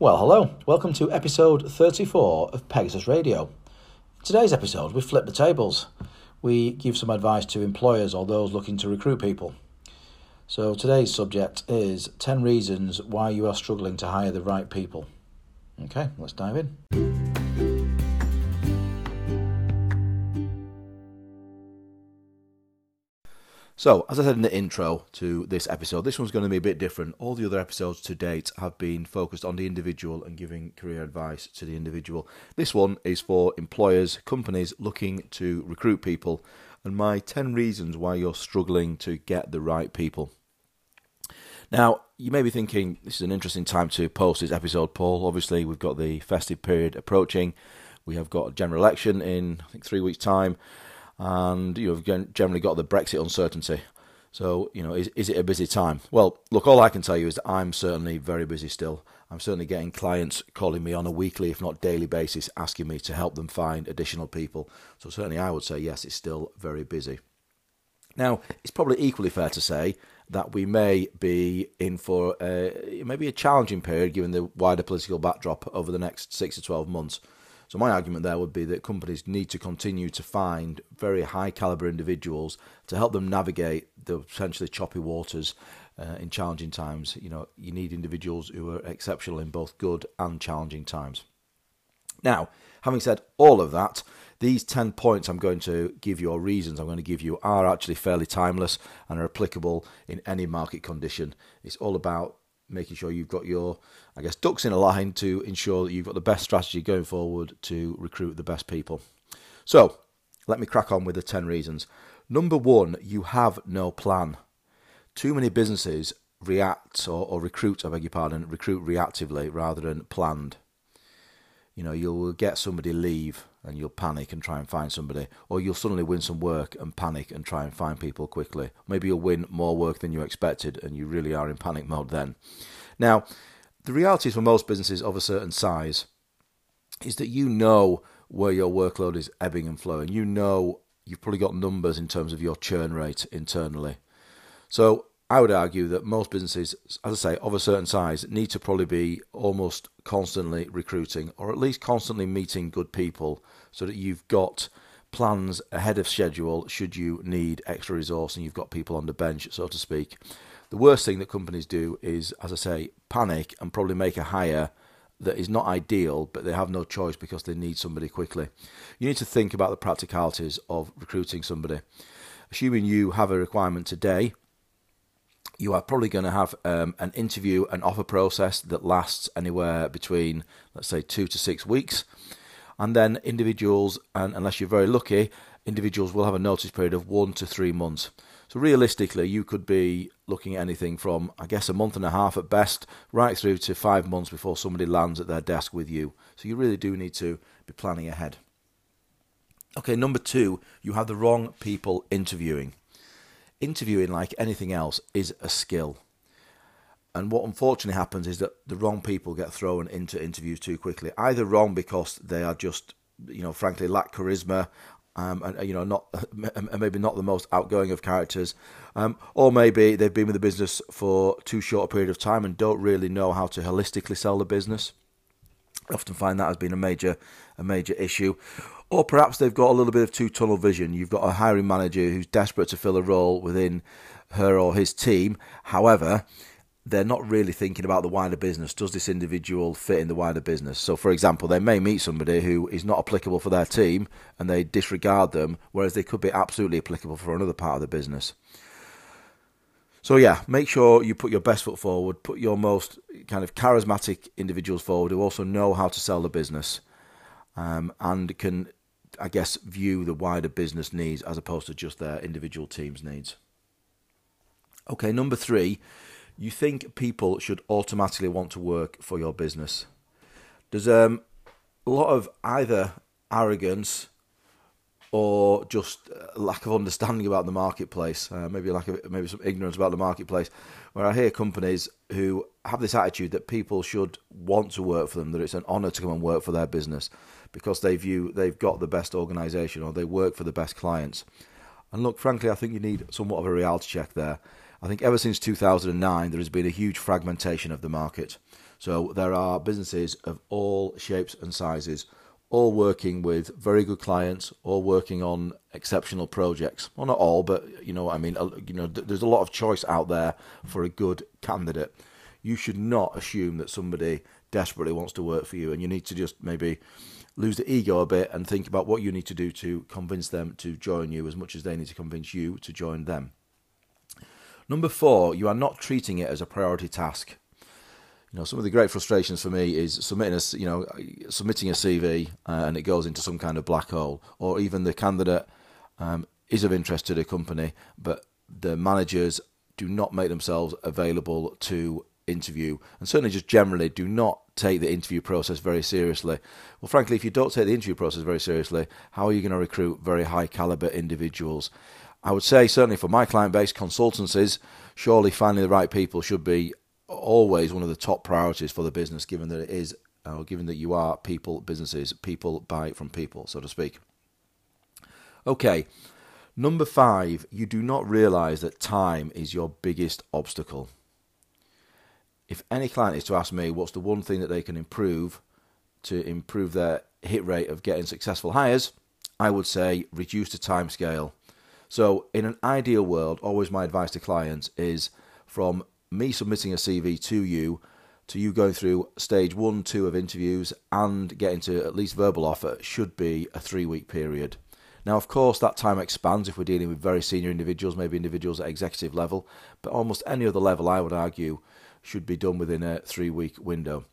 Well, hello. Welcome to episode 34 of Pegasus Radio. In today's episode, we flip the tables. We give some advice to employers or those looking to recruit people. So, today's subject is 10 reasons why you are struggling to hire the right people. Okay, let's dive in. So, as I said in the intro to this episode, this one's going to be a bit different. All the other episodes to date have been focused on the individual and giving career advice to the individual. This one is for employers, companies looking to recruit people, and my 10 reasons why you're struggling to get the right people. Now, you may be thinking this is an interesting time to post this episode, Paul. Obviously, we've got the festive period approaching. We have got a general election in, I think, three weeks' time and you've generally got the Brexit uncertainty. So, you know, is, is it a busy time? Well, look, all I can tell you is that I'm certainly very busy still. I'm certainly getting clients calling me on a weekly, if not daily basis, asking me to help them find additional people. So, certainly, I would say yes, it's still very busy. Now, it's probably equally fair to say that we may be in for a, maybe a challenging period given the wider political backdrop over the next six to 12 months. So my argument there would be that companies need to continue to find very high caliber individuals to help them navigate the potentially choppy waters uh, in challenging times. You know, you need individuals who are exceptional in both good and challenging times. Now, having said all of that, these 10 points I'm going to give you, or reasons I'm going to give you, are actually fairly timeless and are applicable in any market condition. It's all about making sure you've got your, I guess, ducks in a line to ensure that you've got the best strategy going forward to recruit the best people. So, let me crack on with the 10 reasons. Number one, you have no plan. Too many businesses react or, or recruit, I beg your pardon, recruit reactively rather than planned. You know, you'll get somebody leave and you'll panic and try and find somebody, or you'll suddenly win some work and panic and try and find people quickly. Maybe you'll win more work than you expected, and you really are in panic mode then. Now, the reality for most businesses of a certain size is that you know where your workload is ebbing and flowing. You know you've probably got numbers in terms of your churn rate internally. So I would argue that most businesses, as I say, of a certain size, need to probably be almost constantly recruiting or at least constantly meeting good people so that you've got plans ahead of schedule should you need extra resource and you've got people on the bench, so to speak. The worst thing that companies do is, as I say, panic and probably make a hire that is not ideal, but they have no choice because they need somebody quickly. You need to think about the practicalities of recruiting somebody. Assuming you have a requirement today, you are probably going to have um, an interview and offer process that lasts anywhere between, let's say, two to six weeks. And then individuals, and unless you're very lucky, individuals will have a notice period of one to three months. So realistically, you could be looking at anything from, I guess, a month and a half at best, right through to five months before somebody lands at their desk with you. So you really do need to be planning ahead. Okay, number two, you have the wrong people interviewing interviewing, like anything else, is a skill. And what unfortunately happens is that the wrong people get thrown into interviews too quickly. Either wrong because they are just, you know, frankly lack charisma, um, and you know, not and maybe not the most outgoing of characters, um, or maybe they've been with the business for too short a period of time and don't really know how to holistically sell the business. I often find that has been a major a major issue. Or perhaps they've got a little bit of two tunnel vision. You've got a hiring manager who's desperate to fill a role within her or his team. However, they're not really thinking about the wider business. Does this individual fit in the wider business? So, for example, they may meet somebody who is not applicable for their team and they disregard them, whereas they could be absolutely applicable for another part of the business. So, yeah, make sure you put your best foot forward, put your most kind of charismatic individuals forward who also know how to sell the business um, and can I guess, view the wider business needs as opposed to just their individual team's needs. Okay, number three, you think people should automatically want to work for your business. There's um, a lot of either arrogance or just lack of understanding about the marketplace, uh, maybe lack of maybe some ignorance about the marketplace, where I hear companies who have this attitude that people should want to work for them, that it's an honour to come and work for their business because they view they've got the best organisation or they work for the best clients. And look, frankly, I think you need somewhat of a reality check there. I think ever since 2009, there has been a huge fragmentation of the market. So there are businesses of all shapes and sizes, all working with very good clients, all working on exceptional projects. Well, not all, but you know what I mean. You know, there's a lot of choice out there for a good candidate. You should not assume that somebody desperately wants to work for you, and you need to just maybe lose the ego a bit and think about what you need to do to convince them to join you as much as they need to convince you to join them. Number four, you are not treating it as a priority task. You know, some of the great frustrations for me is submitting a, you know, submitting a CV uh, and it goes into some kind of black hole, or even the candidate um, is of interest to the company, but the managers do not make themselves available to interview, and certainly just generally do not take the interview process very seriously. Well, frankly, if you don't take the interview process very seriously, how are you going to recruit very high caliber individuals? I would say, certainly for my client base consultancies, surely finding the right people should be always one of the top priorities for the business, given that it is, uh, given that you are people businesses, people buy from people, so to speak. Okay, number five, you do not realize that time is your biggest obstacle. If any client is to ask me what's the one thing that they can improve to improve their hit rate of getting successful hires, I would say reduce the time scale. So, in an ideal world, always my advice to clients is from me submitting a CV to you to you going through stage one, two of interviews and getting to at least verbal offer should be a three week period. Now, of course, that time expands if we're dealing with very senior individuals, maybe individuals at executive level, but almost any other level, I would argue, should be done within a three week window.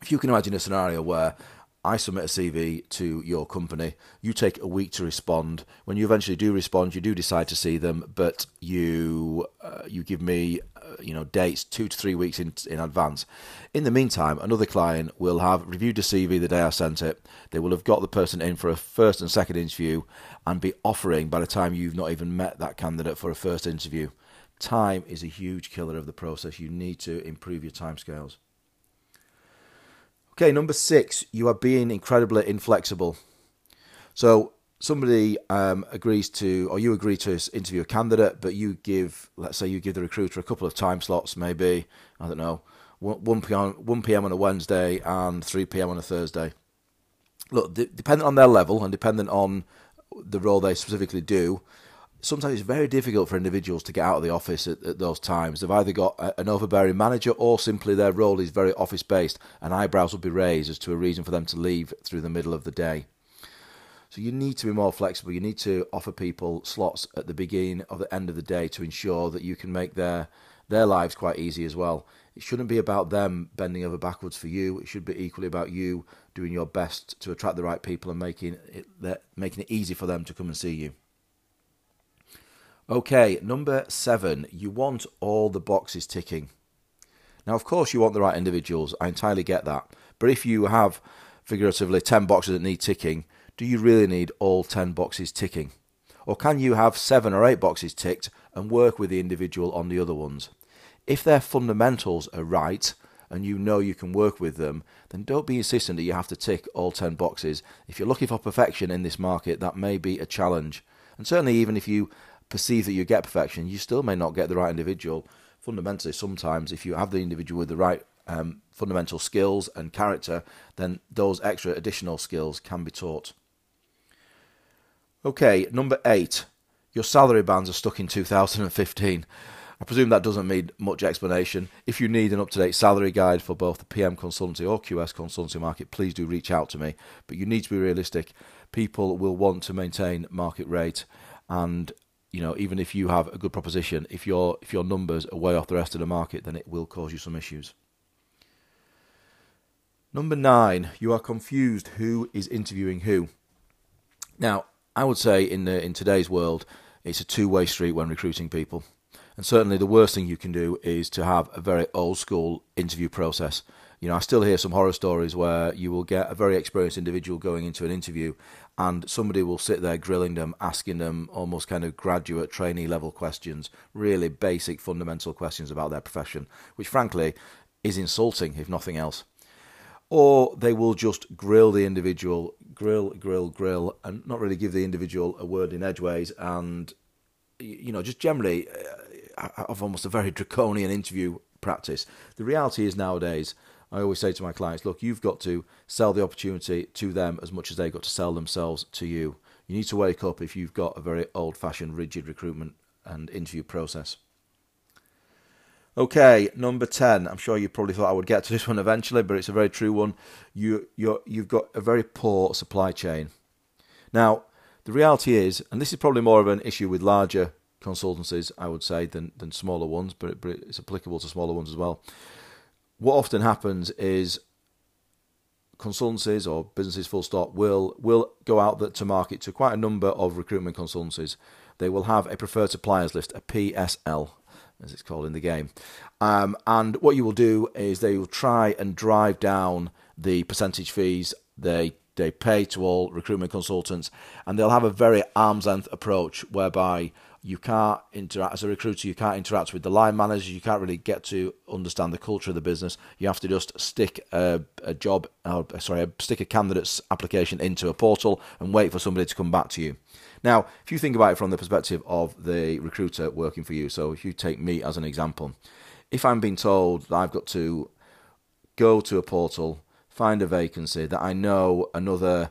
If you can imagine a scenario where I submit a CV to your company. You take a week to respond. When you eventually do respond, you do decide to see them, but you uh, you give me uh, you know dates two to three weeks in in advance. In the meantime, another client will have reviewed the CV the day I sent it. They will have got the person in for a first and second interview, and be offering by the time you've not even met that candidate for a first interview. Time is a huge killer of the process. You need to improve your timescales. Okay, number six, you are being incredibly inflexible. So somebody um, agrees to, or you agree to interview a candidate, but you give, let's say, you give the recruiter a couple of time slots, maybe I don't know, one p.m. one p.m. on a Wednesday and three p.m. on a Thursday. Look, dependent on their level and dependent on the role they specifically do, sometimes it's very difficult for individuals to get out of the office at, at those times. They've either got a, an overbearing manager or simply their role is very office based, and eyebrows will be raised as to a reason for them to leave through the middle of the day. So you need to be more flexible. You need to offer people slots at the beginning or the end of the day to ensure that you can make their their lives quite easy as well. It shouldn't be about them bending over backwards for you. It should be equally about you doing your best to attract the right people and making it making it easy for them to come and see you. Okay, number seven, you want all the boxes ticking. Now, of course, you want the right individuals. I entirely get that. But if you have, figuratively, 10 boxes that need ticking, do you really need all 10 boxes ticking? Or can you have seven or eight boxes ticked and work with the individual on the other ones? If their fundamentals are right and you know you can work with them, then don't be insistent that you have to tick all 10 boxes. If you're looking for perfection in this market, that may be a challenge. And certainly, even if you perceive that you get perfection, you still may not get the right individual. Fundamentally, sometimes if you have the individual with the right um, fundamental skills and character, then those extra additional skills can be taught. Okay, number eight, your salary bands are stuck in 2015. I presume that doesn't need much explanation. If you need an up to date salary guide for both the PM consultancy or QS consultancy market, please do reach out to me. But you need to be realistic. People will want to maintain market rate, and you know, even if you have a good proposition, if your if your numbers are way off the rest of the market, then it will cause you some issues. Number nine, you are confused who is interviewing who. Now, I would say in the in today's world, it's a two-way street when recruiting people. And certainly the worst thing you can do is to have a very old school interview process you know, I still hear some horror stories where you will get a very experienced individual going into an interview and somebody will sit there grilling them, asking them almost kind of graduate trainee level questions, really basic fundamental questions about their profession, which frankly is insulting, if nothing else. Or they will just grill the individual, grill, grill, grill, and not really give the individual a word in edgeways, and you know, just generally uh, have almost a very draconian interview practice. The reality is nowadays I always say to my clients, look, you've got to sell the opportunity to them as much as they've got to sell themselves to you. You need to wake up if you've got a very old fashioned, rigid recruitment and interview process. Okay, number 10. I'm sure you probably thought I would get to this one eventually, but it's a very true one. You, you you've got a very poor supply chain. Now, the reality is, and this is probably more of an issue with larger consultancies, I would say, than, than smaller ones, but, but it's applicable to smaller ones as well. What often happens is consultancies or businesses full stop will will go out to market to quite a number of recruitment consultancies. They will have a preferred suppliers list, a PSL, as it's called in the game. Um, and what you will do is they will try and drive down the percentage fees they they pay to all recruitment consultants, and they'll have a very arm's length approach whereby you can't interact as a recruiter. You can't interact with the line managers. You can't really get to understand the culture of the business. You have to just stick a, a job, uh, sorry, stick a candidate's application into a portal and wait for somebody to come back to you. Now, if you think about it from the perspective of the recruiter working for you, so if you take me as an example, if I'm being told that I've got to go to a portal, find a vacancy that I know another,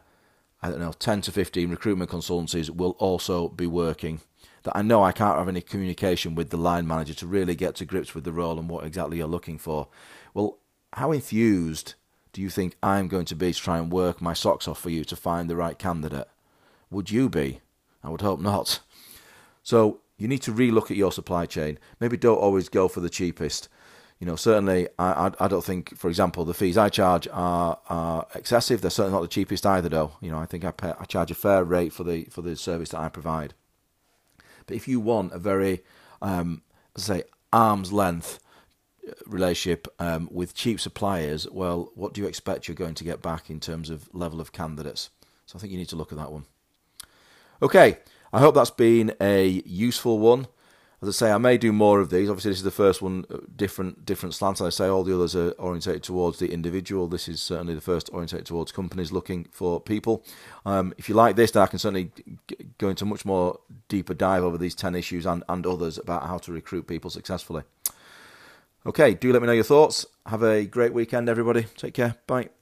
I don't know, 10 to 15 recruitment consultancies will also be working that I know I can't have any communication with the line manager to really get to grips with the role and what exactly you're looking for. Well, how enthused do you think I'm going to be to try and work my socks off for you to find the right candidate? Would you be? I would hope not. So you need to relook at your supply chain. Maybe don't always go for the cheapest. You know, certainly, I, I, I don't think, for example, the fees I charge are, are excessive. They're certainly not the cheapest either, though. You know, I think I, pay, I charge a fair rate for the for the service that I provide. But if you want a very, um, say, arm's length uh, relationship um, with cheap suppliers, well, what do you expect you're going to get back in terms of level of candidates? So I think you need to look at that one. Okay, I hope that's been a useful one. As I say, I may do more of these. Obviously, this is the first one, uh, different different slants. As I say, all the others are orientated towards the individual. This is certainly the first orientated towards companies looking for people. Um, if you like this, then I can certainly go into much more deeper dive over these 10 issues and, and others about how to recruit people successfully. Okay, do let me know your thoughts. Have a great weekend, everybody. Take care. Bye.